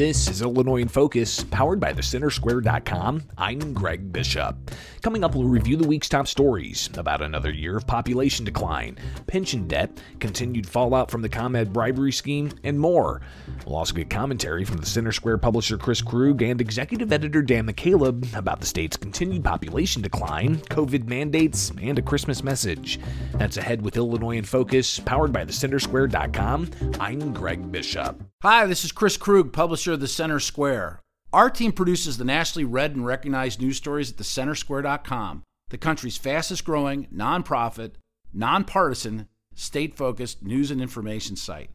This is Illinois in Focus, powered by thecentersquare.com. I'm Greg Bishop. Coming up, we'll review the week's top stories about another year of population decline, pension debt, continued fallout from the ComEd bribery scheme, and more. We'll also get commentary from the Center Square publisher Chris Krug and executive editor Dan McCaleb about the state's continued population decline, COVID mandates, and a Christmas message. That's ahead with Illinois in Focus, powered by thecentersquare.com. I'm Greg Bishop. Hi, this is Chris Krug, publisher of The Center Square. Our team produces the nationally read and recognized news stories at thecentersquare.com, the country's fastest growing, nonprofit, nonpartisan, state focused news and information site.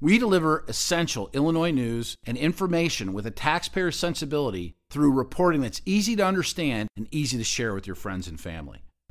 We deliver essential Illinois news and information with a taxpayer sensibility through reporting that's easy to understand and easy to share with your friends and family.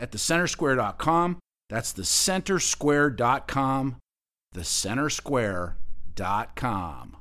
at thecentersquare.com. That's thecentersquare.com. Thecentersquare.com.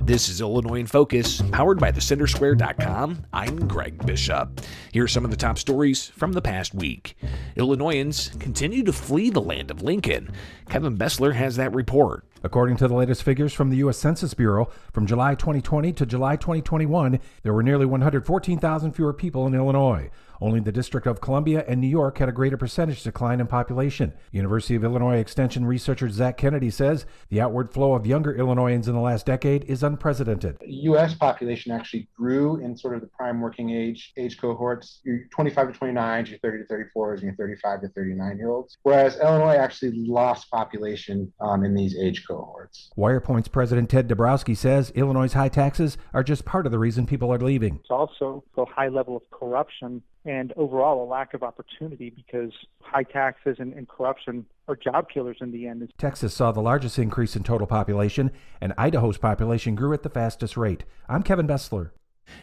This is Illinois in Focus, powered by thecentersquare.com. I'm Greg Bishop. Here are some of the top stories from the past week. Illinoisans continue to flee the land of Lincoln. Kevin Bessler has that report. According to the latest figures from the U.S. Census Bureau, from July 2020 to July 2021, there were nearly 114,000 fewer people in Illinois. Only the District of Columbia and New York had a greater percentage decline in population. University of Illinois Extension researcher Zach Kennedy says the outward flow of younger Illinoisans in the last decade is unprecedented. U.S. population actually grew in sort of the prime working age age cohorts. You're 25 to 29, you're 30 to 34s, and you're 35 to 39 year olds. Whereas Illinois actually lost population um, in these age cohorts. WirePoint's President Ted Dabrowski says Illinois' high taxes are just part of the reason people are leaving. It's also the high level of corruption and overall a lack of opportunity because high taxes and, and, corruption are job killers in the end. Texas saw the largest increase in total population, and Idaho's population grew at the fastest rate. I'm Kevin Bessler.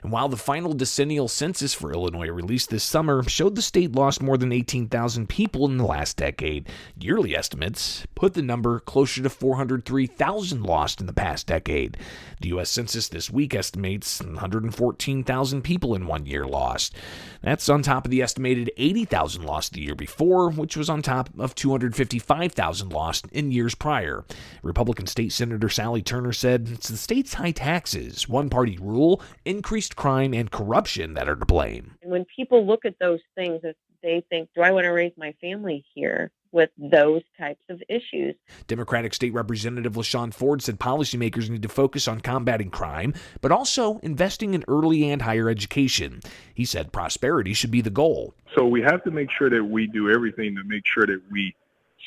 And while the final decennial census for Illinois released this summer showed the state lost more than 18,000 people in the last decade, yearly estimates put the number closer to 403,000 lost in the past decade. The U.S. Census this week estimates 114,000 people in one year lost. That's on top of the estimated 80,000 lost the year before, which was on top of 255,000 lost in years prior. Republican State Senator Sally Turner said it's the state's high taxes, one party rule, increase increased crime and corruption that are to blame. And when people look at those things, they think, do I want to raise my family here? with those types of issues. Democratic State Representative LaShawn Ford said policymakers need to focus on combating crime, but also investing in early and higher education. He said prosperity should be the goal. So we have to make sure that we do everything to make sure that we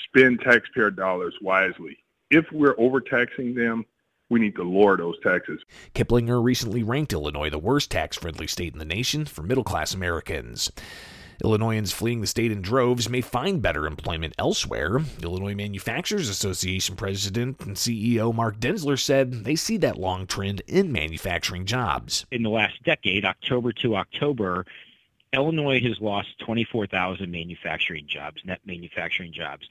spend taxpayer dollars wisely. If we're overtaxing them, we need to lower those taxes. Kiplinger recently ranked Illinois the worst tax friendly state in the nation for middle class Americans. Illinoisans fleeing the state in droves may find better employment elsewhere. Illinois Manufacturers Association President and CEO Mark Denzler said they see that long trend in manufacturing jobs. In the last decade, October to October, Illinois has lost 24,000 manufacturing jobs, net manufacturing jobs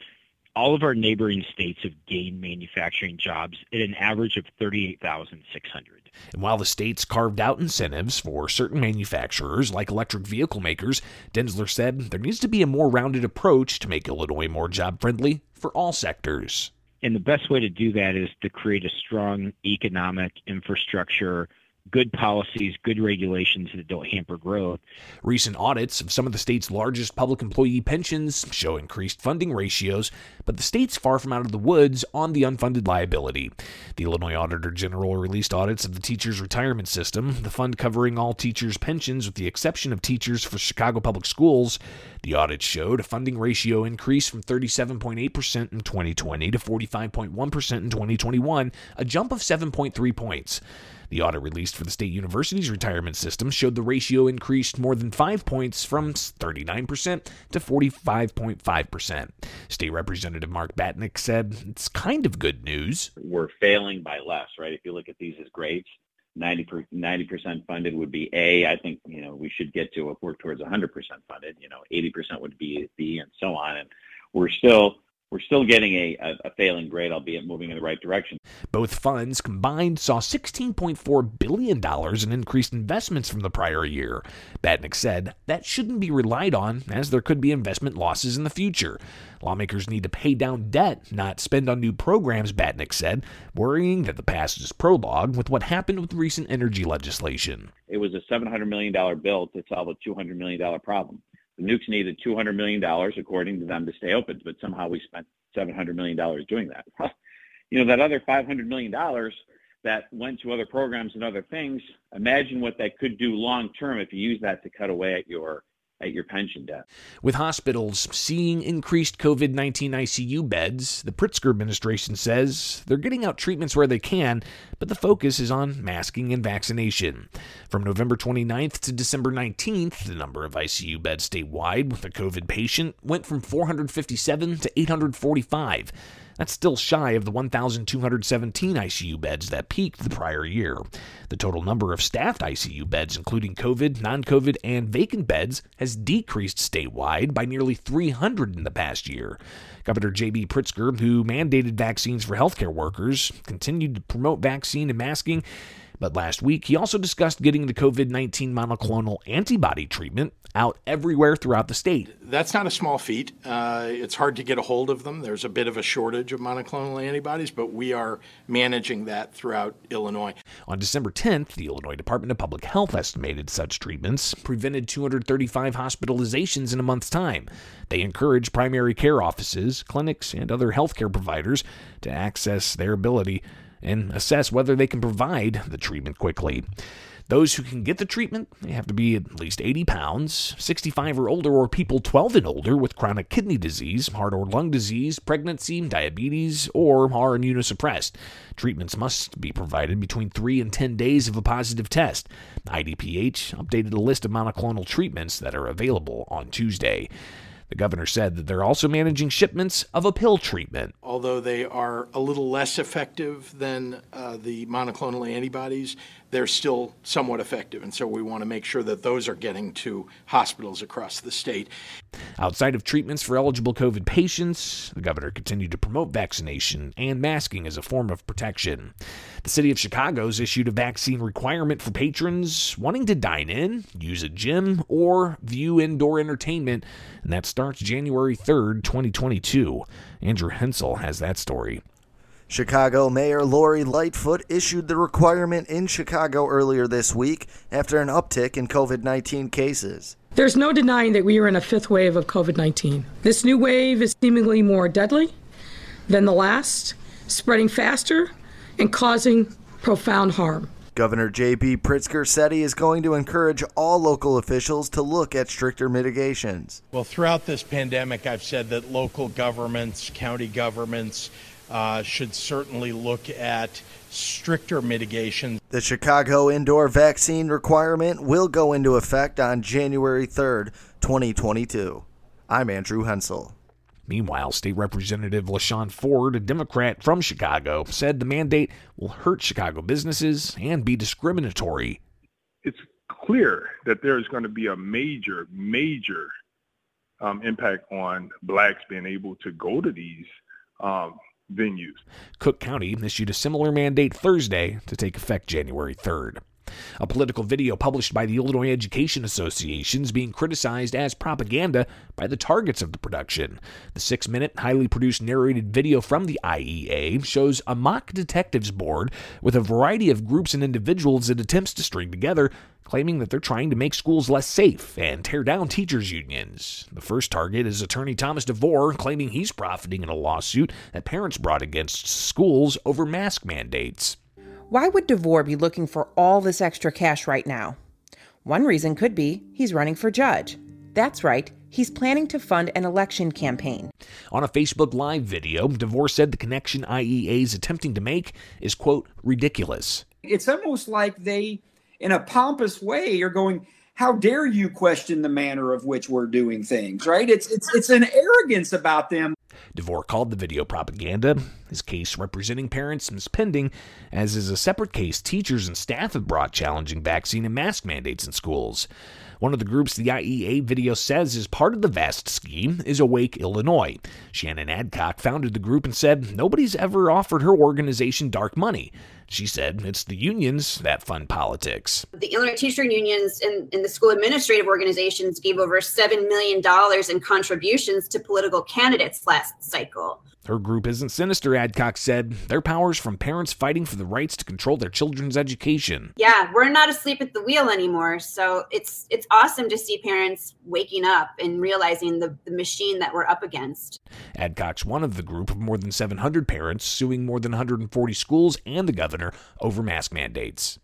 all of our neighboring states have gained manufacturing jobs at an average of 38,600. And while the states carved out incentives for certain manufacturers, like electric vehicle makers, Denzler said there needs to be a more rounded approach to make Illinois more job friendly for all sectors. And the best way to do that is to create a strong economic infrastructure good policies, good regulations that don't hamper growth. Recent audits of some of the state's largest public employee pensions show increased funding ratios, but the state's far from out of the woods on the unfunded liability. The Illinois Auditor General released audits of the teachers' retirement system, the fund covering all teachers' pensions with the exception of teachers for Chicago Public Schools. The audit showed a funding ratio increase from 37.8% in 2020 to 45.1% in 2021, a jump of 7.3 points. The audit released for the state university's retirement system showed the ratio increased more than five points from 39% to 45.5%. State Representative Mark Batinick said it's kind of good news. We're failing by less, right? If you look at these as grades, 90 percent funded would be A. I think you know we should get to work towards 100 percent funded. You know, 80 percent would be B, and so on. And we're still we're still getting a, a, failing grade, albeit moving in the right direction. Both funds combined saw $16.4 billion in increased investments from the prior year. Batinick said that shouldn't be relied on, as there could be investment losses in the future. Lawmakers need to pay down debt, not spend on new programs, Batinick said, worrying that the past is prologue with what happened with recent energy legislation. It was a $700 million bill to solve a $200 million problem. The nukes needed $200 million, according to them, to stay open, but somehow we spent $700 million doing that. you know, that other $500 million that went to other programs and other things, imagine what that could do long term if you use that to cut away at your at your pension debt. With hospitals seeing increased COVID 19 ICU beds, the Pritzker administration says they're getting out treatments where they can, but the focus is on masking and vaccination. From November 29th to December 19th, the number of ICU beds statewide with a COVID patient went from 457 to 845. That's still shy of the 1,217 ICU beds that peaked the prior year. The total number of staffed ICU beds, including COVID, non COVID, and vacant beds, has decreased statewide by nearly 300 in the past year. Governor J.B. Pritzker, who mandated vaccines for healthcare workers, continued to promote vaccine and masking but last week, he also discussed getting the COVID 19 monoclonal antibody treatment out everywhere throughout the state. That's not a small feat. Uh, it's hard to get a hold of them. There's a bit of a shortage of monoclonal antibodies, but we are managing that throughout Illinois. On December 10th, the Illinois Department of Public Health estimated such treatments prevented 235 hospitalizations in a month's time. They encourage primary care offices, clinics, and other healthcare providers to access their ability and assess whether they can provide the treatment quickly. Those who can get the treatment, they have to be at least 80 pounds, 65 or older, or people 12 and older with chronic kidney disease, heart or lung disease, pregnancy, diabetes, or are immunosuppressed. Treatments must be provided between 3 and 10 days of a positive test. IDPH updated a list of monoclonal treatments that are available on Tuesday. The governor said that they're also managing shipments of a pill treatment. Although they are a little less effective than uh, the monoclonal antibodies, they're still somewhat effective. And so we want to make sure that those are getting to hospitals across the state. Outside of treatments for eligible COVID patients, the governor continued to promote vaccination and masking as a form of protection. The city of Chicago's issued a vaccine requirement for patrons wanting to dine in, use a gym, or view indoor entertainment, and that starts January 3rd, 2022. Andrew Hensel has that story. Chicago Mayor Lori Lightfoot issued the requirement in Chicago earlier this week after an uptick in COVID 19 cases. There's no denying that we are in a fifth wave of COVID 19. This new wave is seemingly more deadly than the last, spreading faster and causing profound harm. Governor J.B. Pritzker said he is going to encourage all local officials to look at stricter mitigations. Well, throughout this pandemic, I've said that local governments, county governments, uh, should certainly look at stricter mitigation. The Chicago indoor vaccine requirement will go into effect on January 3rd, 2022. I'm Andrew Hensel. Meanwhile, State Representative LaShawn Ford, a Democrat from Chicago, said the mandate will hurt Chicago businesses and be discriminatory. It's clear that there is going to be a major, major um, impact on blacks being able to go to these um, venues. Cook County issued a similar mandate Thursday to take effect January 3rd. A political video published by the Illinois Education Association is being criticized as propaganda by the targets of the production. The six minute, highly produced narrated video from the IEA shows a mock detectives board with a variety of groups and individuals it attempts to string together claiming that they're trying to make schools less safe and tear down teachers' unions. The first target is attorney Thomas DeVore, claiming he's profiting in a lawsuit that parents brought against schools over mask mandates. Why would DeVore be looking for all this extra cash right now? One reason could be he's running for judge. That's right, he's planning to fund an election campaign. On a Facebook Live video, DeVore said the connection IEA is attempting to make is, quote, ridiculous. It's almost like they in a pompous way you're going how dare you question the manner of which we're doing things right it's it's it's an arrogance about them DeVore called the video propaganda. His case representing parents is pending, as is a separate case teachers and staff have brought challenging vaccine and mask mandates in schools. One of the groups the IEA video says is part of the vast scheme is Awake Illinois. Shannon Adcock founded the group and said nobody's ever offered her organization dark money. She said it's the unions that fund politics. The Illinois teacher unions and, and the school administrative organizations gave over $7 million in contributions to political candidates last cycle. Her group isn't sinister, Adcock said. Their powers from parents fighting for the rights to control their children's education. Yeah, we're not asleep at the wheel anymore. So it's it's awesome to see parents waking up and realizing the, the machine that we're up against. Adcock's one of the group of more than 700 parents suing more than 140 schools and the governor over mask mandates.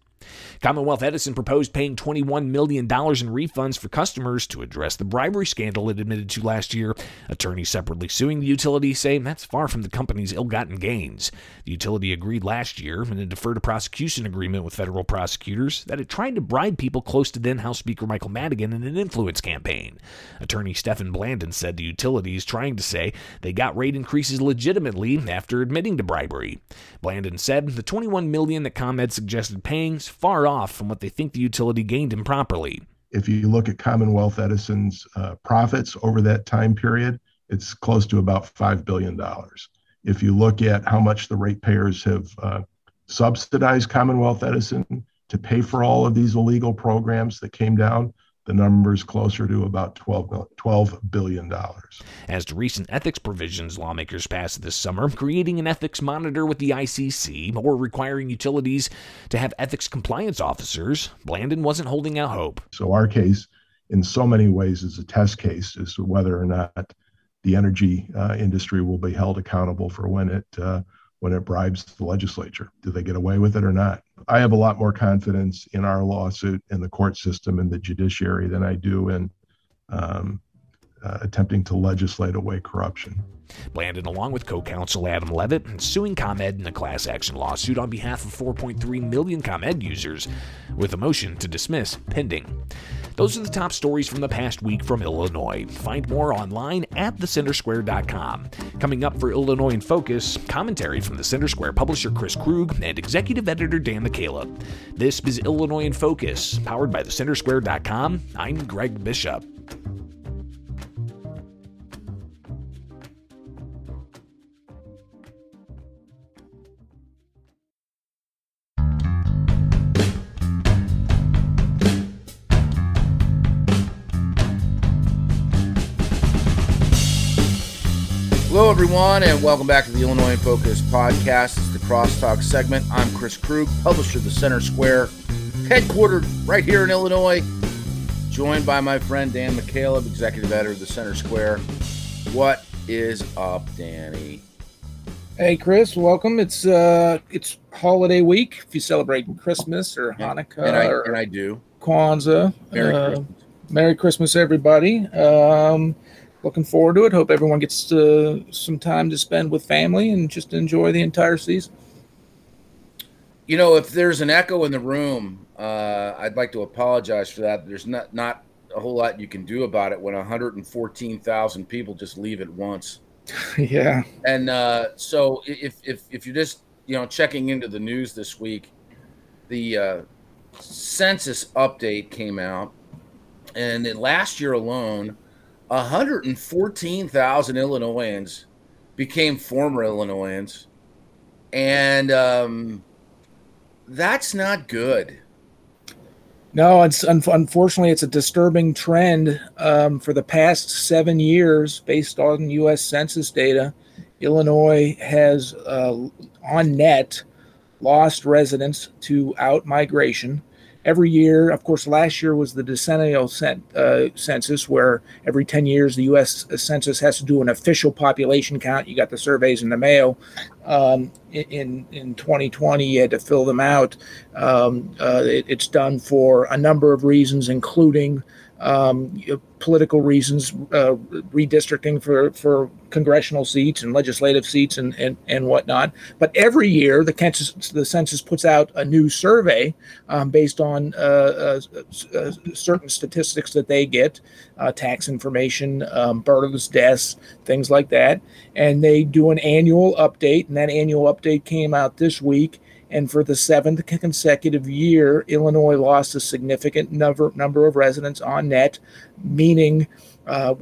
Commonwealth Edison proposed paying $21 million in refunds for customers to address the bribery scandal it admitted to last year. Attorneys separately suing the utility say that's far from the company's ill gotten gains. The utility agreed last year in a deferred prosecution agreement with federal prosecutors that it tried to bribe people close to then House Speaker Michael Madigan in an influence campaign. Attorney Stephen Blandin said the utility is trying to say they got rate increases legitimately after admitting to bribery. Blandin said the 21 million that ComEd suggested paying is far off from what they think the utility gained improperly. If you look at Commonwealth Edison's uh, profits over that time period, it's close to about $5 billion. If you look at how much the ratepayers have uh, subsidized Commonwealth Edison to pay for all of these illegal programs that came down, the number is closer to about $12, $12 billion. As to recent ethics provisions lawmakers passed this summer, creating an ethics monitor with the ICC or requiring utilities to have ethics compliance officers, Blandin wasn't holding out hope. So, our case, in so many ways, is a test case as to whether or not the energy uh, industry will be held accountable for when it uh, when it bribes the legislature. Do they get away with it or not? I have a lot more confidence in our lawsuit in the court system and the judiciary than I do in um, uh, attempting to legislate away corruption. Blandin, along with co counsel Adam Levitt, suing ComEd in a class action lawsuit on behalf of 4.3 million ComEd users, with a motion to dismiss pending. Those are the top stories from the past week from Illinois. Find more online at thecentersquare.com. Coming up for Illinois in Focus, commentary from the Center Square publisher Chris Krug and executive editor Dan McCaleb. This is Illinois in Focus, powered by thecentersquare.com. I'm Greg Bishop. Everyone, and welcome back to the Illinois in Focus podcast. It's the Crosstalk segment. I'm Chris Krug, publisher of the Center Square, headquartered right here in Illinois, joined by my friend Dan McCaleb, executive editor of the Center Square. What is up, Danny? Hey, Chris, welcome. It's uh, it's holiday week. If you celebrate Christmas or Hanukkah, and I, or and I do. Kwanzaa, Merry uh, Christmas. Merry Christmas, everybody. Um, looking forward to it. Hope everyone gets uh, some time to spend with family and just enjoy the entire season. You know, if there's an echo in the room, uh, I'd like to apologize for that. There's not not a whole lot you can do about it when 114,000 people just leave at once. yeah. And uh, so, if, if if you're just you know checking into the news this week, the uh, census update came out, and in last year alone, 114,000 Illinoisans became former Illinoisans, and um, that's not good. No, it's un- unfortunately it's a disturbing trend. Um, for the past seven years, based on U.S. Census data, Illinois has uh, on net lost residents to out migration. Every year, of course, last year was the decennial cen- uh, census, where every 10 years the U.S. Census has to do an official population count. You got the surveys in the mail. Um, in in 2020, you had to fill them out. Um, uh, it, it's done for a number of reasons, including um, political reasons, uh, redistricting for, for congressional seats and legislative seats and, and, and whatnot. But every year, the census, the census puts out a new survey um, based on uh, uh, uh certain statistics that they get, uh, tax information, um, births, deaths, things like that. And they do an annual update, and that annual update came out this week. And for the seventh consecutive year, Illinois lost a significant number, number of residents on net, meaning, uh,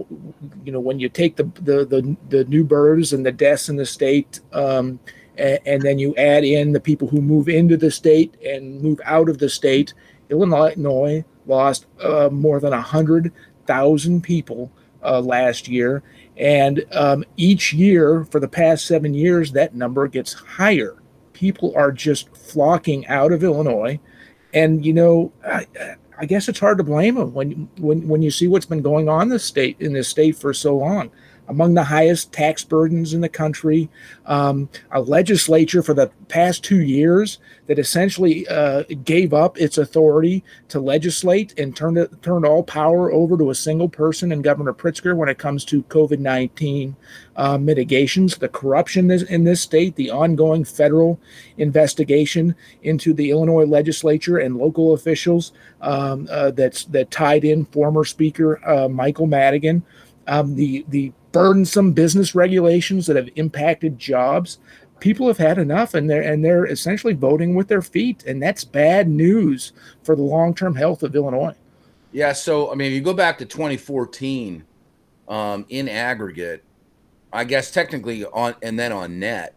you know, when you take the, the, the, the, new births and the deaths in the state, um, and, and, then you add in the people who move into the state and move out of the state, Illinois lost uh, more than 100,000 people uh, last year. And um, each year for the past seven years, that number gets higher people are just flocking out of Illinois. And, you know, I, I guess it's hard to blame them when, when, when you see what's been going on this state, in this state for so long among the highest tax burdens in the country, um, a legislature for the past two years that essentially uh, gave up its authority to legislate and turned turned all power over to a single person in Governor Pritzker when it comes to COVID nineteen uh, mitigations, the corruption in this state, the ongoing federal investigation into the Illinois legislature and local officials um, uh, that's that tied in former Speaker uh, Michael Madigan. Um, the the burdensome business regulations that have impacted jobs. People have had enough, and they're and they're essentially voting with their feet, and that's bad news for the long term health of Illinois. Yeah, so I mean, if you go back to 2014, um, in aggregate, I guess technically on and then on net,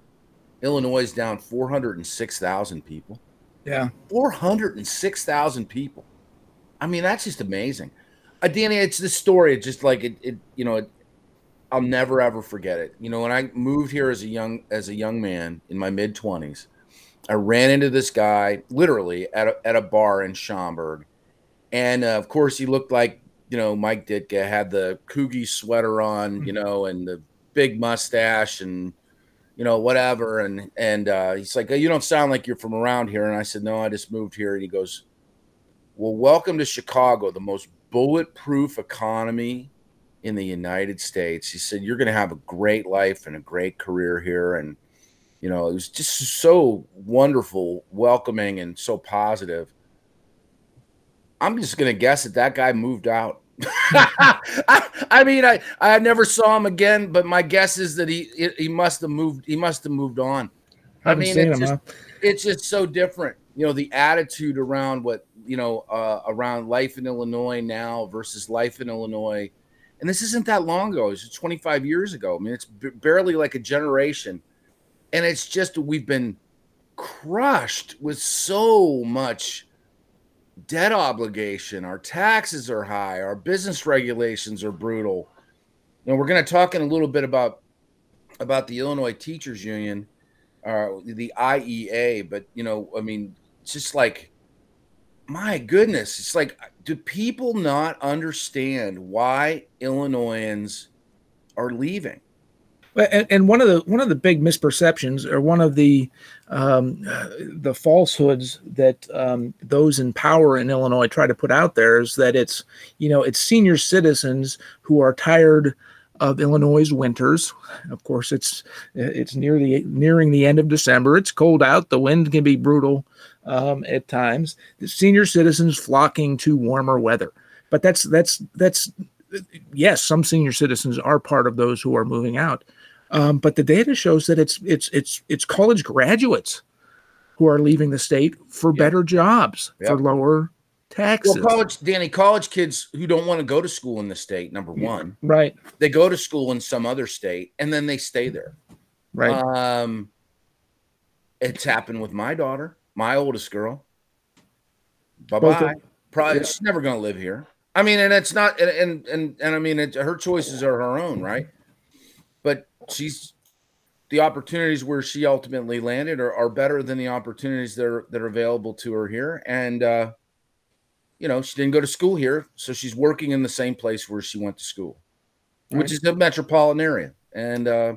Illinois is down 406,000 people. Yeah, 406,000 people. I mean, that's just amazing. Uh, Danny, it's the story. It's just like it, it you know, it, I'll never ever forget it. You know, when I moved here as a young as a young man in my mid twenties, I ran into this guy literally at a, at a bar in Schaumburg, and uh, of course he looked like you know Mike Ditka had the Coogi sweater on, you know, and the big mustache and you know whatever, and and uh, he's like, "You don't sound like you're from around here," and I said, "No, I just moved here," and he goes, "Well, welcome to Chicago, the most bulletproof economy." In the United States. He said, You're going to have a great life and a great career here. And, you know, it was just so wonderful, welcoming, and so positive. I'm just going to guess that that guy moved out. I, I, mean, I, I never saw him again, but my guess is that he he must have moved. He must have moved on. I, I mean, it's, him, just, huh? it's just so different. You know, the attitude around what you know uh, around life in Illinois now versus life in Illinois and this isn't that long ago. It's 25 years ago. I mean, it's b- barely like a generation. And it's just we've been crushed with so much debt obligation. Our taxes are high. Our business regulations are brutal. And we're going to talk in a little bit about about the Illinois Teachers Union, uh, the IEA. But you know, I mean, it's just like my goodness, it's like, do people not understand why Illinoisans are leaving? And, and one of the one of the big misperceptions, or one of the um, the falsehoods that um, those in power in Illinois try to put out there is that it's you know it's senior citizens who are tired of Illinois' winters. Of course, it's it's near the nearing the end of December. It's cold out. The wind can be brutal um, at times. The senior citizens flocking to warmer weather. But that's that's that's yes, some senior citizens are part of those who are moving out. Um, but the data shows that it's it's it's it's college graduates who are leaving the state for yep. better jobs yep. for lower taxes. Well, college, Danny, college kids who don't want to go to school in the state, number one, right? They go to school in some other state and then they stay there, right? Um, it's happened with my daughter my oldest girl. Bye bye. Probably yeah. she's never going to live here. I mean, and it's not, and and and, and I mean, it, her choices are her own, right? But she's the opportunities where she ultimately landed are, are better than the opportunities that are that are available to her here. And uh, you know, she didn't go to school here, so she's working in the same place where she went to school, right. which is the metropolitan area, and uh,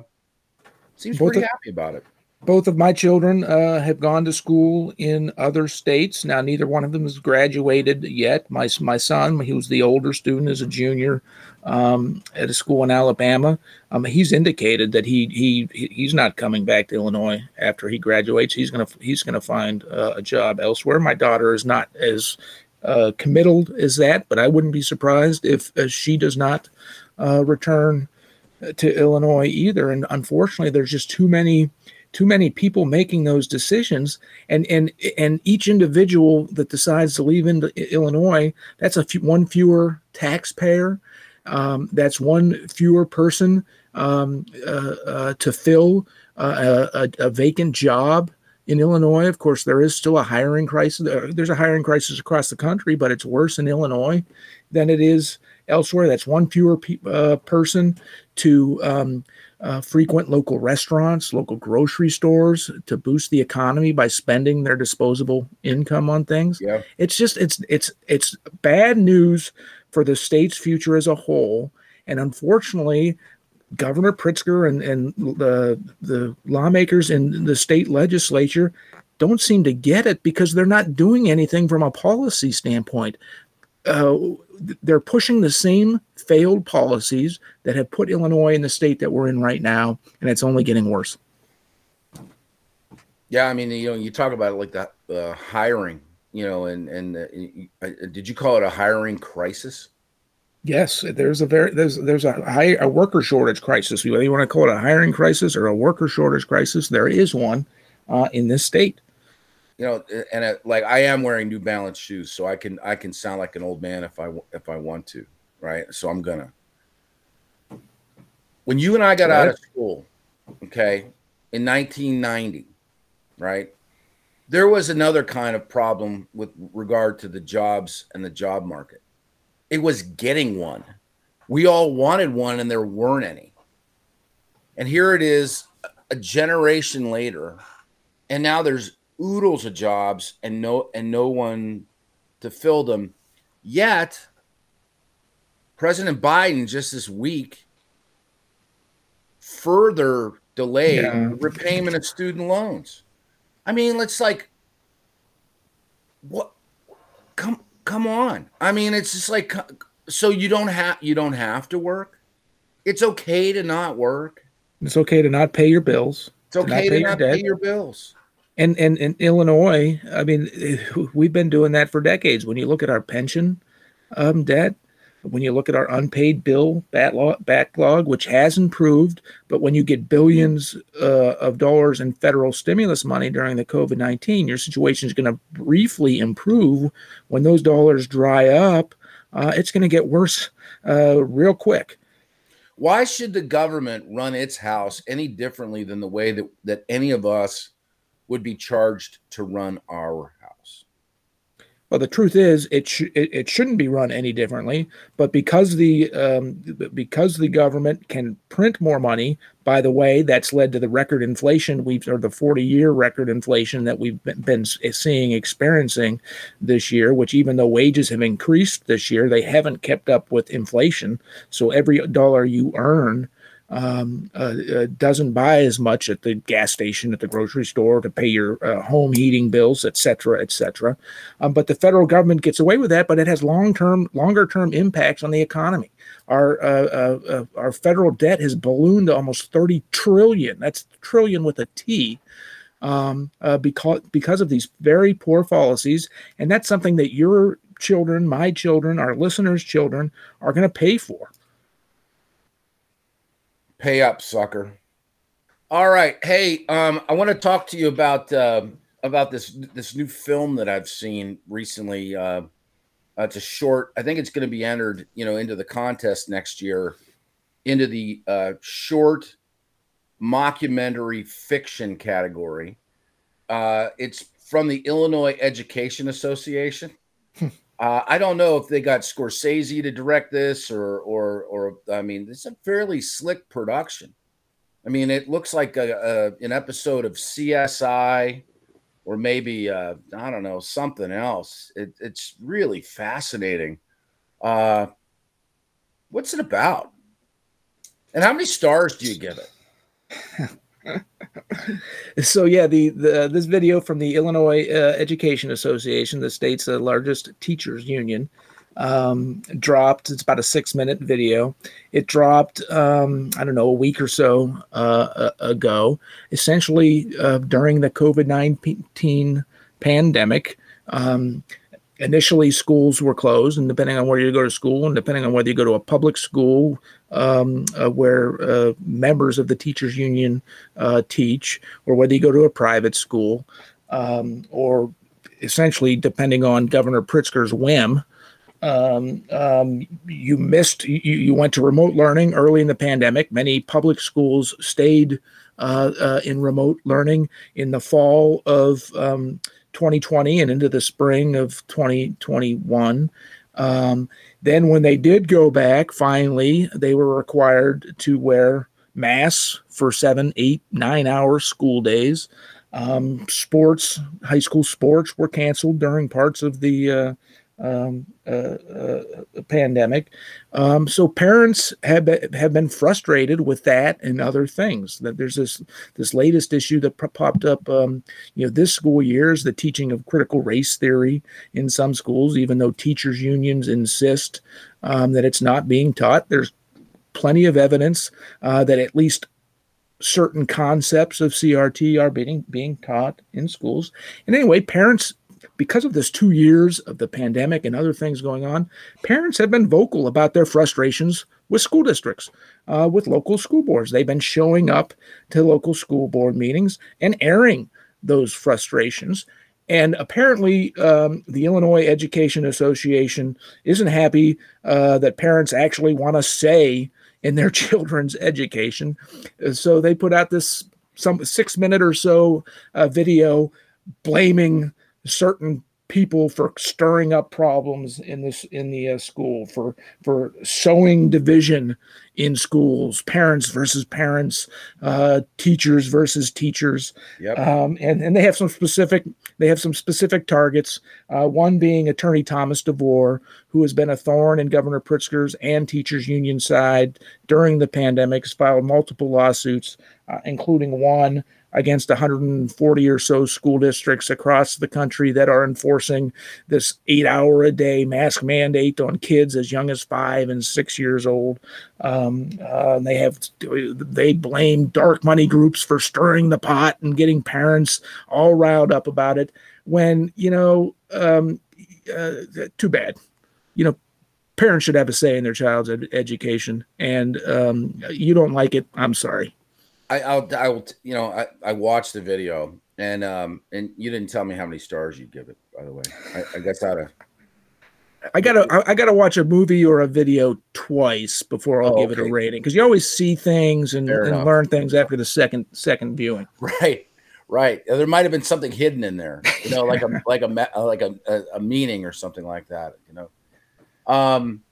seems both pretty of, happy about it both of my children uh, have gone to school in other states. Now, neither one of them has graduated yet. My my son, he was the older student, is a junior um, at a school in Alabama. Um, he's indicated that he he he's not coming back to Illinois after he graduates. He's gonna he's gonna find uh, a job elsewhere. My daughter is not as uh, committed as that, but I wouldn't be surprised if uh, she does not uh, return to Illinois either. And unfortunately, there's just too many too many people making those decisions and and and each individual that decides to leave into illinois that's a few, one fewer taxpayer um, that's one fewer person um, uh, uh, to fill uh, a, a, vacant job in Illinois. Of course, there is still a hiring crisis. There's a hiring crisis across the country, but it's worse in Illinois than it is elsewhere. That's one fewer pe- uh, person to um, uh, frequent local restaurants, local grocery stores to boost the economy by spending their disposable income on things. Yeah. It's just it's it's it's bad news for the state's future as a whole, and unfortunately, Governor Pritzker and and the the lawmakers in the state legislature don't seem to get it because they're not doing anything from a policy standpoint. Uh, they're pushing the same failed policies that have put Illinois in the state that we're in right now, and it's only getting worse. Yeah, I mean, you know, you talk about it like the uh, hiring, you know, and and uh, did you call it a hiring crisis? Yes, there's a very there's there's a high a worker shortage crisis. Whether you want to call it a hiring crisis or a worker shortage crisis, there is one uh, in this state you know, and like I am wearing New Balance shoes, so I can I can sound like an old man if I if I want to, right? So I'm gonna. When you and I got right. out of school, okay, in 1990, right, there was another kind of problem with regard to the jobs and the job market. It was getting one. We all wanted one, and there weren't any. And here it is, a generation later, and now there's oodles of jobs and no and no one to fill them. Yet, President Biden just this week further delayed yeah. repayment of student loans. I mean, let's like what come come on. I mean, it's just like so you don't have you don't have to work. It's okay to not work. It's okay to not pay your bills. It's okay to not pay, to not pay your bills and and in Illinois, I mean, we've been doing that for decades. When you look at our pension um, debt, when you look at our unpaid bill backlog, which has improved, but when you get billions uh, of dollars in federal stimulus money during the COVID 19, your situation is going to briefly improve. When those dollars dry up, uh, it's going to get worse uh, real quick. Why should the government run its house any differently than the way that, that any of us would be charged to run our house? Well, the truth is, it sh- it, it shouldn't be run any differently. But because the um, because the government can print more money, by the way, that's led to the record inflation we've or the forty year record inflation that we've been, been seeing experiencing this year. Which even though wages have increased this year, they haven't kept up with inflation. So every dollar you earn um, uh, uh, doesn't buy as much at the gas station, at the grocery store to pay your uh, home heating bills, et cetera, et cetera. Um, but the federal government gets away with that, but it has long term, longer term impacts on the economy. Our uh, uh, uh, our federal debt has ballooned to almost 30 trillion. That's trillion with a T. Um, because because of these very poor policies, and that's something that your children, my children, our listeners' children are going to pay for. Pay up, sucker. All right. Hey, um, I want to talk to you about uh, about this this new film that I've seen recently. Uh, it's a short. I think it's going to be entered, you know, into the contest next year, into the uh, short mockumentary fiction category. Uh, it's from the Illinois Education Association. Uh, I don't know if they got Scorsese to direct this or, or, or I mean, it's a fairly slick production. I mean, it looks like a, a an episode of CSI or maybe uh, I don't know something else. It, it's really fascinating. Uh, what's it about? And how many stars do you give it? so yeah, the, the this video from the Illinois uh, Education Association, the state's uh, largest teachers union, um, dropped. It's about a six minute video. It dropped, um, I don't know, a week or so uh, ago, essentially uh, during the COVID 19 pandemic. Um, initially schools were closed and depending on where you go to school and depending on whether you go to a public school um, uh, where uh, members of the teachers union uh, teach or whether you go to a private school um, or essentially depending on governor pritzker's whim um, um you missed you, you went to remote learning early in the pandemic. Many public schools stayed uh, uh, in remote learning in the fall of um, 2020 and into the spring of 2021. Um, then, when they did go back, finally, they were required to wear masks for seven, eight, nine hour school days. Um, sports, high school sports were canceled during parts of the uh, um, uh, uh, pandemic. Um, so parents have been, have been frustrated with that and other things. That there's this this latest issue that popped up, um, you know, this school year is the teaching of critical race theory in some schools, even though teachers unions insist um, that it's not being taught. There's plenty of evidence uh, that at least certain concepts of CRT are being being taught in schools. And anyway, parents because of this two years of the pandemic and other things going on, parents have been vocal about their frustrations with school districts, uh, with local school boards. They've been showing up to local school board meetings and airing those frustrations. And apparently, um, the Illinois Education Association isn't happy uh, that parents actually want to say in their children's education. So they put out this some six minute or so uh, video blaming certain people for stirring up problems in this in the uh, school for for sowing division in schools parents versus parents uh, teachers versus teachers yep. um, and and they have some specific they have some specific targets uh, one being attorney thomas devore who has been a thorn in governor pritzker's and teachers union side during the pandemic has filed multiple lawsuits uh, including one against 140 or so school districts across the country that are enforcing this eight hour a day mask mandate on kids as young as five and six years old. Um, uh, they have they blame dark money groups for stirring the pot and getting parents all riled up about it. When you know, um, uh, too bad. You know, parents should have a say in their child's ed- education, and um, you don't like it. I'm sorry. I, I'll, I will, you know, I, I watched the video and, um, and you didn't tell me how many stars you'd give it, by the way. I, I guess out of, I gotta, I gotta watch a movie or a video twice before I'll oh, give okay. it a rating because you always see things and, and learn things after the second, second viewing. Right, right. There might have been something hidden in there, you know, like a, like a, like a, a, a meaning or something like that, you know. Um,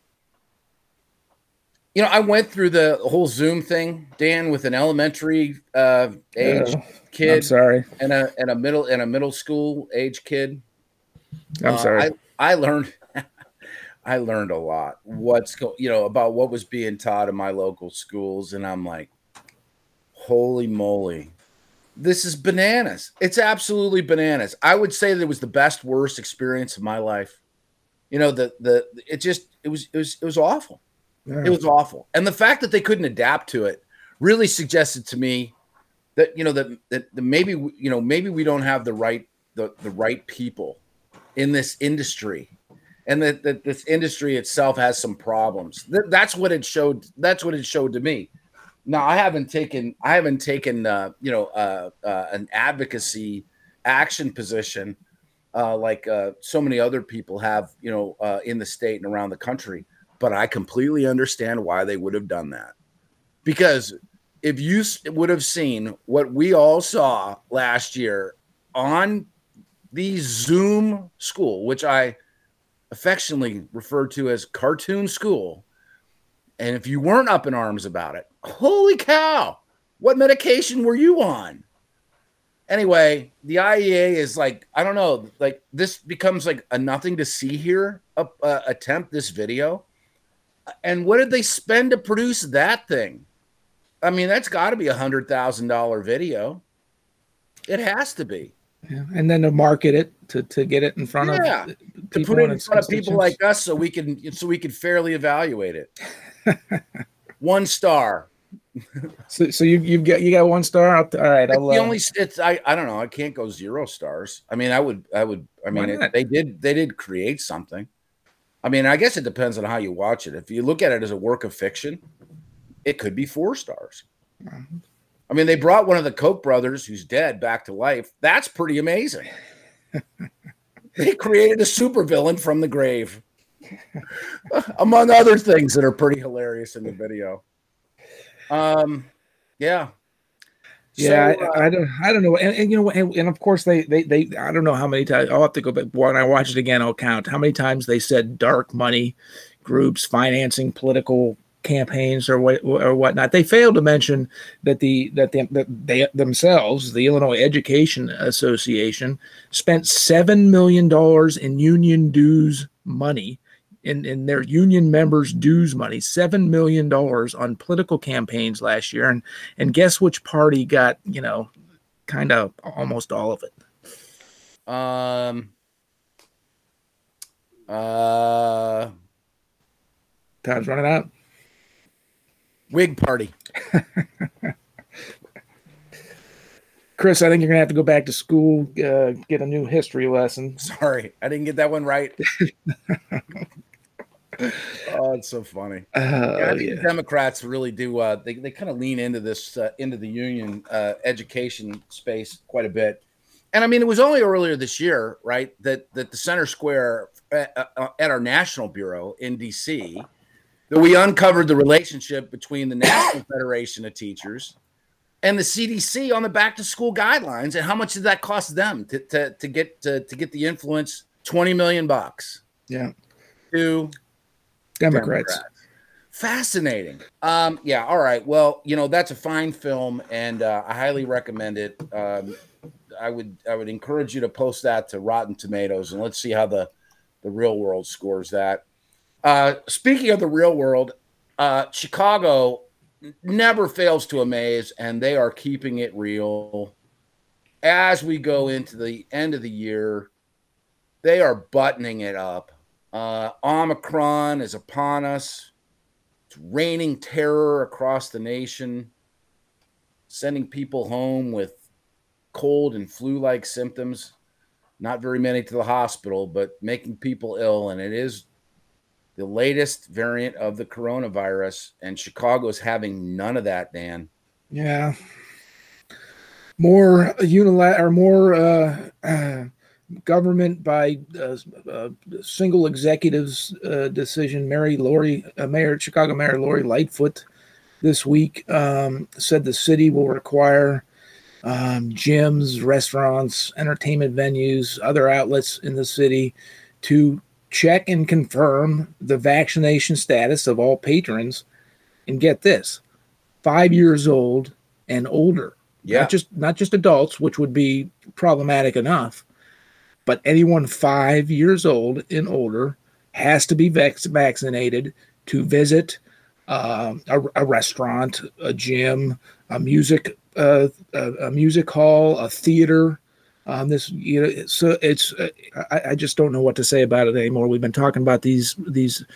you know, I went through the whole Zoom thing, Dan, with an elementary uh, age uh, kid. I'm sorry, and a and a middle and a middle school age kid. I'm uh, sorry. I, I learned, I learned a lot. What's go, you know, about what was being taught in my local schools, and I'm like, holy moly, this is bananas. It's absolutely bananas. I would say that it was the best worst experience of my life. You know, the the it just it was it was it was awful. Yeah. It was awful. And the fact that they couldn't adapt to it really suggested to me that you know that that, that maybe you know maybe we don't have the right the, the right people in this industry and that, that this industry itself has some problems. that's what it showed. That's what it showed to me. Now I haven't taken I haven't taken uh, you know uh, uh, an advocacy action position uh, like uh, so many other people have you know uh, in the state and around the country but I completely understand why they would have done that. Because if you would have seen what we all saw last year on the Zoom school, which I affectionately refer to as cartoon school, and if you weren't up in arms about it, holy cow, what medication were you on? Anyway, the IEA is like, I don't know, like this becomes like a nothing to see here uh, attempt this video and what did they spend to produce that thing? I mean, that's got to be a hundred thousand dollar video. It has to be. Yeah. And then to market it to, to get it in front Yeah, of to people put it in front of people like us, so we can so we can fairly evaluate it. One star. So, so you you've got you got one star out there. All right, I'll, the uh, only it's I I don't know. I can't go zero stars. I mean, I would I would I mean it, they did they did create something. I mean, I guess it depends on how you watch it. If you look at it as a work of fiction, it could be four stars. I mean, they brought one of the Koch brothers who's dead back to life. That's pretty amazing. they created a supervillain from the grave, among other things that are pretty hilarious in the video. Um, yeah. Yeah, So, uh, I, I don't, I don't know, and, and you know, and, and of course they, they, they, I don't know how many times. I'll have to go back when I watch it again. I'll count how many times they said dark money groups financing political campaigns or what or whatnot. They failed to mention that the that, the, that they themselves, the Illinois Education Association, spent seven million dollars in union dues money. In, in their union members' dues money, seven million dollars on political campaigns last year, and and guess which party got you know, kind of almost all of it. Um. Uh. Time's running out. Whig party. Chris, I think you're gonna have to go back to school, uh, get a new history lesson. Sorry, I didn't get that one right. oh, it's so funny. Uh, yeah, I think yeah. the Democrats really do. Uh, they they kind of lean into this uh, into the union uh, education space quite a bit. And I mean, it was only earlier this year, right, that that the Center Square at, uh, at our national bureau in DC, that we uncovered the relationship between the National Federation of Teachers and the CDC on the back to school guidelines, and how much did that cost them to to, to get to, to get the influence? Twenty million bucks Yeah, to Democrats. Fascinating. Um, yeah. All right. Well, you know that's a fine film, and uh, I highly recommend it. Um, I would I would encourage you to post that to Rotten Tomatoes, and let's see how the the real world scores that. Uh, speaking of the real world, uh, Chicago never fails to amaze, and they are keeping it real. As we go into the end of the year, they are buttoning it up. Uh, Omicron is upon us. It's raining terror across the nation, sending people home with cold and flu like symptoms. Not very many to the hospital, but making people ill. And it is the latest variant of the coronavirus. And Chicago's having none of that, Dan. Yeah. More unilat or more uh, uh, government by uh, uh, single executives uh, decision. Mary Lori, uh, Mayor Chicago Mayor Lori Lightfoot, this week um, said the city will require um, gyms, restaurants, entertainment venues, other outlets in the city to check and confirm the vaccination status of all patrons. And get this, five years old and older. Yeah. Not just not just adults, which would be problematic enough, but anyone five years old and older has to be vac- vaccinated to visit uh, a, a restaurant, a gym, a music uh, a, a music hall, a theater. Um, this you know, so it's uh, I, I just don't know what to say about it anymore. We've been talking about these these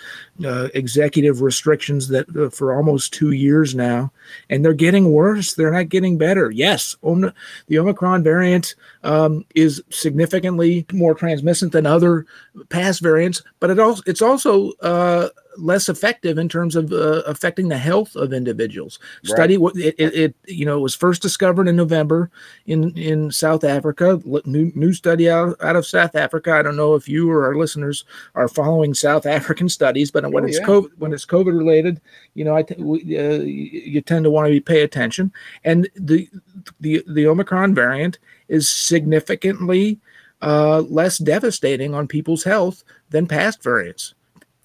uh, executive restrictions that uh, for almost two years now, and they're getting worse. They're not getting better. Yes, Om- the Omicron variant um, is significantly more transmissive than other past variants, but it also it's also uh, less effective in terms of uh, affecting the health of individuals. Right. Study what it, it, it you know it was first discovered in November in in South Africa. New new study out, out of South Africa. I don't know if you or our listeners are following South African studies, but when Oh, it's yeah. COVID, when it's COVID related, you know, I t- we, uh, you you tend to want to pay attention. And the the the Omicron variant is significantly uh, less devastating on people's health than past variants.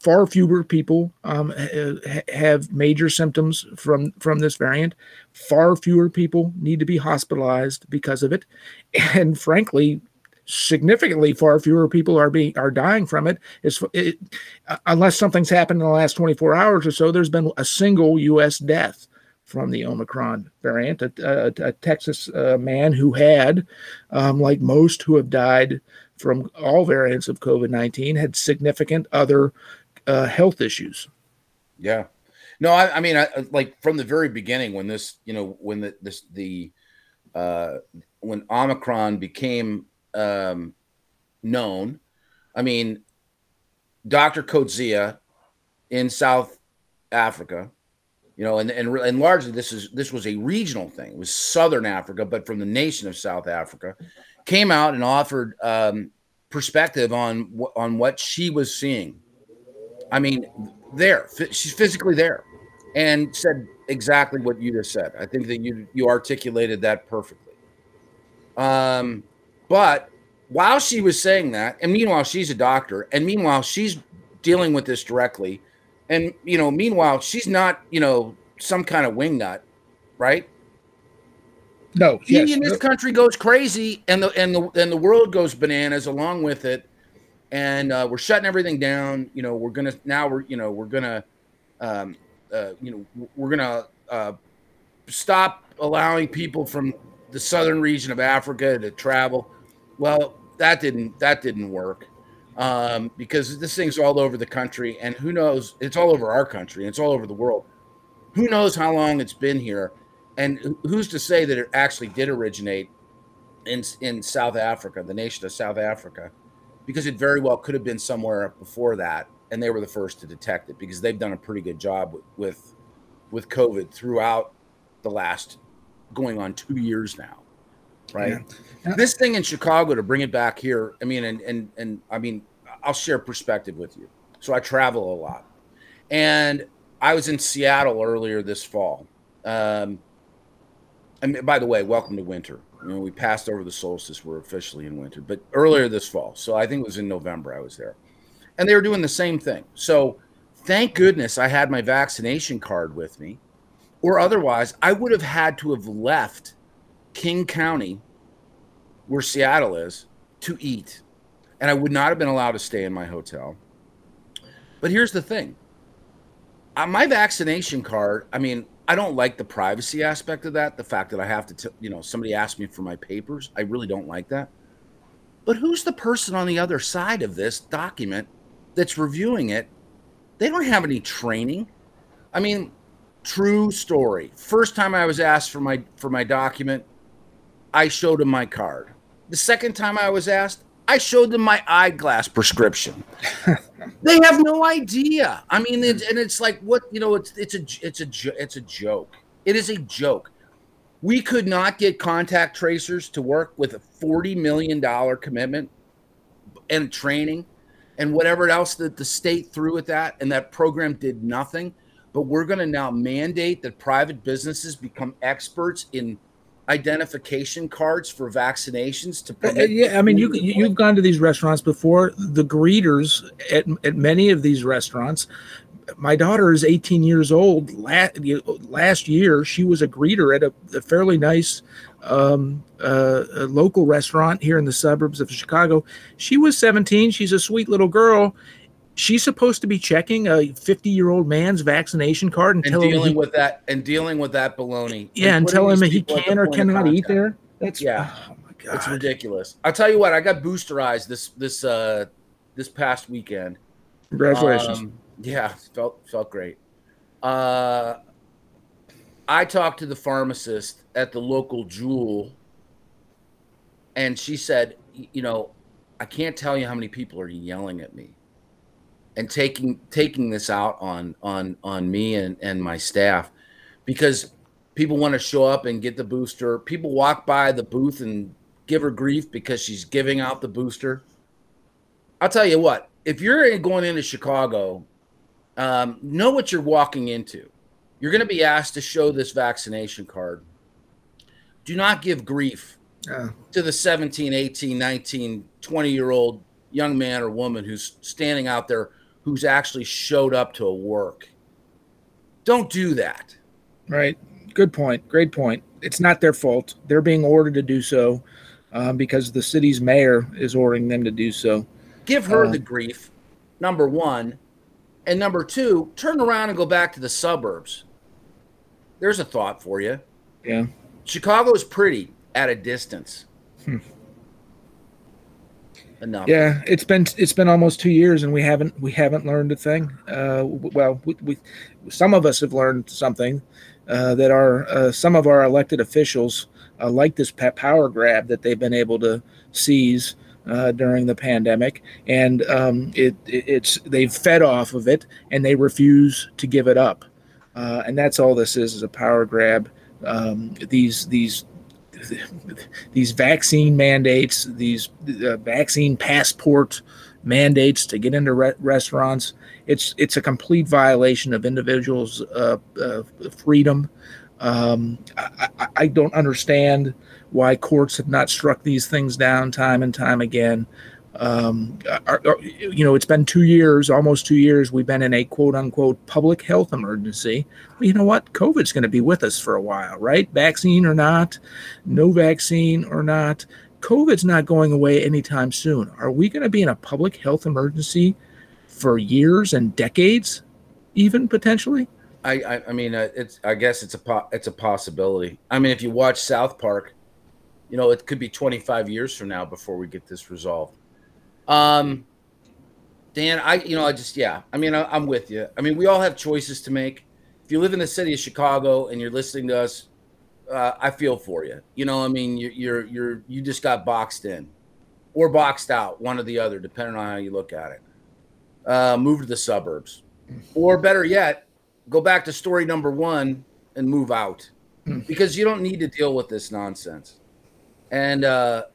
Far fewer people um, ha- ha- have major symptoms from from this variant. Far fewer people need to be hospitalized because of it, and frankly, significantly far fewer people are being are dying from it. Is it, unless something's happened in the last 24 hours or so, there's been a single U.S. death from the Omicron variant. A, a, a Texas uh, man who had, um, like most who have died from all variants of COVID 19, had significant other uh, health issues. Yeah. No, I, I mean, I, like from the very beginning, when this, you know, when the this the uh, when Omicron became um, known, I mean, Dr. Coetzee in South Africa, you know, and, and and largely this is this was a regional thing. It was Southern Africa, but from the nation of South Africa, came out and offered um, perspective on on what she was seeing. I mean, there, she's physically there, and said exactly what you just said. I think that you you articulated that perfectly. Um, but while she was saying that, and meanwhile she's a doctor, and meanwhile she's dealing with this directly, and you know, meanwhile she's not you know some kind of wingnut, right? No, he yes. in this country goes crazy, and the and the and the world goes bananas along with it, and uh, we're shutting everything down. You know, we're gonna now we're you know we're gonna, um, uh, you know, we're gonna uh, stop allowing people from the southern region of Africa to travel. Well, that didn't that didn't work um, because this thing's all over the country, and who knows? It's all over our country. It's all over the world. Who knows how long it's been here? And who's to say that it actually did originate in in South Africa, the nation of South Africa? Because it very well could have been somewhere before that, and they were the first to detect it because they've done a pretty good job with with, with COVID throughout the last going on two years now, right? Yeah. Yeah. This thing in Chicago to bring it back here. I mean, and and and I mean, I'll share perspective with you. So I travel a lot, and I was in Seattle earlier this fall. Um, and by the way, welcome to winter. You know, we passed over the solstice. We're officially in winter, but earlier this fall. So I think it was in November I was there. And they were doing the same thing. So thank goodness I had my vaccination card with me, or otherwise I would have had to have left King County, where Seattle is, to eat. And I would not have been allowed to stay in my hotel. But here's the thing uh, my vaccination card, I mean, I don't like the privacy aspect of that. The fact that I have to, t- you know, somebody asked me for my papers. I really don't like that. But who's the person on the other side of this document that's reviewing it? They don't have any training. I mean, true story. First time I was asked for my for my document, I showed him my card. The second time I was asked, I showed them my eyeglass prescription. they have no idea. I mean, and it's like what you know. It's it's a it's a it's a joke. It is a joke. We could not get contact tracers to work with a forty million dollar commitment and training and whatever else that the state threw at that, and that program did nothing. But we're going to now mandate that private businesses become experts in identification cards for vaccinations to uh, yeah i mean you you've gone to these restaurants before. The greeters at, at many of these restaurants my daughter is 18 years old. Last, last year she was a greeter at a, a fairly nice um, uh, local restaurant here in the suburbs of chicago. She was 17 she's a sweet little girl she's supposed to be checking a 50 year old man's vaccination card and, and dealing with that and dealing with that baloney. Yeah, and, and tell him he can or cannot eat there. That's yeah. Oh my god, it's ridiculous. I'll tell you what, I got boosterized this this uh this past weekend. Congratulations. Um, yeah, felt felt great. Uh, I talked to the pharmacist at the local Jewel, and she said, you know, I can't tell you how many people are yelling at me and taking taking this out on on on me and and my staff because people want to show up and get the booster. People walk by the booth and give her grief because she's giving out the booster. I'll tell you what if you're going into chicago um, know what you're walking into. You're going to be asked to show this vaccination card. Do not give grief to the 17 18 19 20 year old young man or woman who's standing out there who's actually showed up to a work. Don't do that. Right. Good point. Great point. It's not their fault. They're being ordered to do so um, because the city's mayor is ordering them to do so. Give her uh, the grief, number one. And number two, turn around and go back to the suburbs. There's a thought for you. Yeah. Chicago is pretty at a distance. Hmm. Enough. Yeah, it's been it's been almost two years, and we haven't we haven't learned a thing. Uh, well, we, we some of us have learned something uh, that our uh, some of our elected officials uh, like this power grab that they've been able to seize uh, during the pandemic, and um, it, it it's they've fed off of it, and they refuse to give it up, uh, and that's all this is is a power grab. Um, these these these vaccine mandates, these uh, vaccine passport mandates to get into re- restaurants. It's it's a complete violation of individuals' uh, uh, freedom. Um, I, I, I don't understand why courts have not struck these things down time and time again. Um, our, our- you know, it's been two years, almost two years. We've been in a quote unquote public health emergency. You know what? COVID's going to be with us for a while, right? Vaccine or not, no vaccine or not, COVID's not going away anytime soon. Are we going to be in a public health emergency for years and decades, even potentially? I, I, I mean, uh, it's. I guess it's a po- it's a possibility. I mean, if you watch South Park, you know, it could be 25 years from now before we get this resolved. Um, Dan, I, you know, I just, yeah. I mean, I, I'm with you. I mean, we all have choices to make. If you live in the city of Chicago and you're listening to us, uh, I feel for you. You know, I mean, you're, you're, you're, you just got boxed in, or boxed out, one or the other, depending on how you look at it. Uh, move to the suburbs, or better yet, go back to story number one and move out because you don't need to deal with this nonsense. And uh,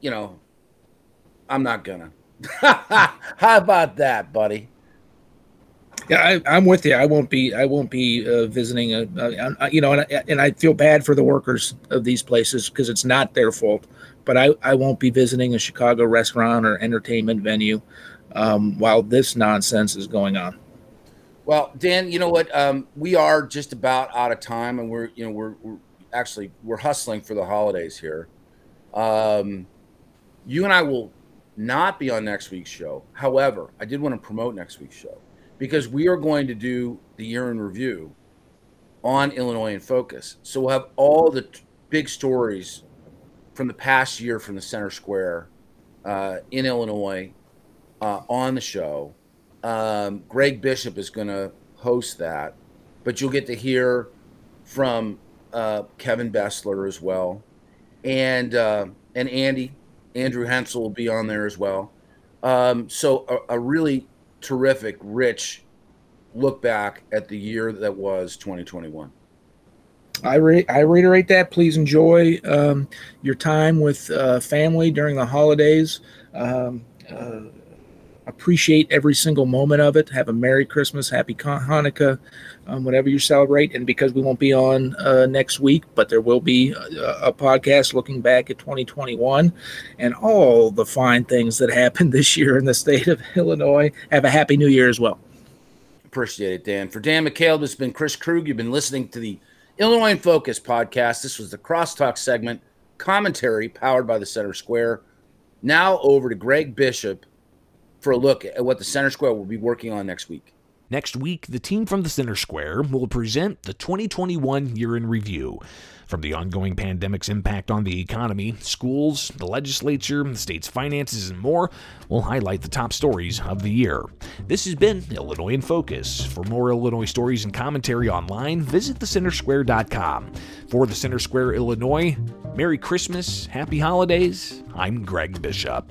you know, I'm not gonna. How about that, buddy? Yeah, I, I'm with you. I won't be. I won't be uh, visiting. A, a, a- you know, and I, and I feel bad for the workers of these places because it's not their fault. But I, I won't be visiting a Chicago restaurant or entertainment venue um, while this nonsense is going on. Well, Dan, you know what? Um, we are just about out of time, and we're you know we're, we're actually we're hustling for the holidays here. Um, you and I will not be on next week's show. However, I did want to promote next week's show because we are going to do the year in review on Illinois in Focus. So we'll have all the t- big stories from the past year from the center square uh, in Illinois uh, on the show. Um, Greg Bishop is going to host that, but you'll get to hear from uh, Kevin Bessler as well, and uh, and Andy Andrew Hensel will be on there as well. Um, so a, a really terrific, rich look back at the year that was 2021. I re- I reiterate that. Please enjoy um, your time with uh, family during the holidays. Um, uh, appreciate every single moment of it. Have a Merry Christmas, Happy Hanukkah, um, whatever you celebrate. And because we won't be on uh, next week, but there will be a, a podcast looking back at 2021 and all the fine things that happened this year in the state of Illinois. Have a Happy New Year as well. Appreciate it, Dan. For Dan McCaleb, this has been Chris Krug. You've been listening to the Illinois in Focus podcast. This was the Crosstalk segment, commentary powered by the Center Square. Now over to Greg Bishop for a look at what the Center Square will be working on next week. Next week, the team from the Center Square will present the 2021 year in review. From the ongoing pandemic's impact on the economy, schools, the legislature, the state's finances, and more, we'll highlight the top stories of the year. This has been Illinois in Focus. For more Illinois stories and commentary online, visit thecentersquare.com. For the Center Square, Illinois, Merry Christmas, Happy Holidays. I'm Greg Bishop.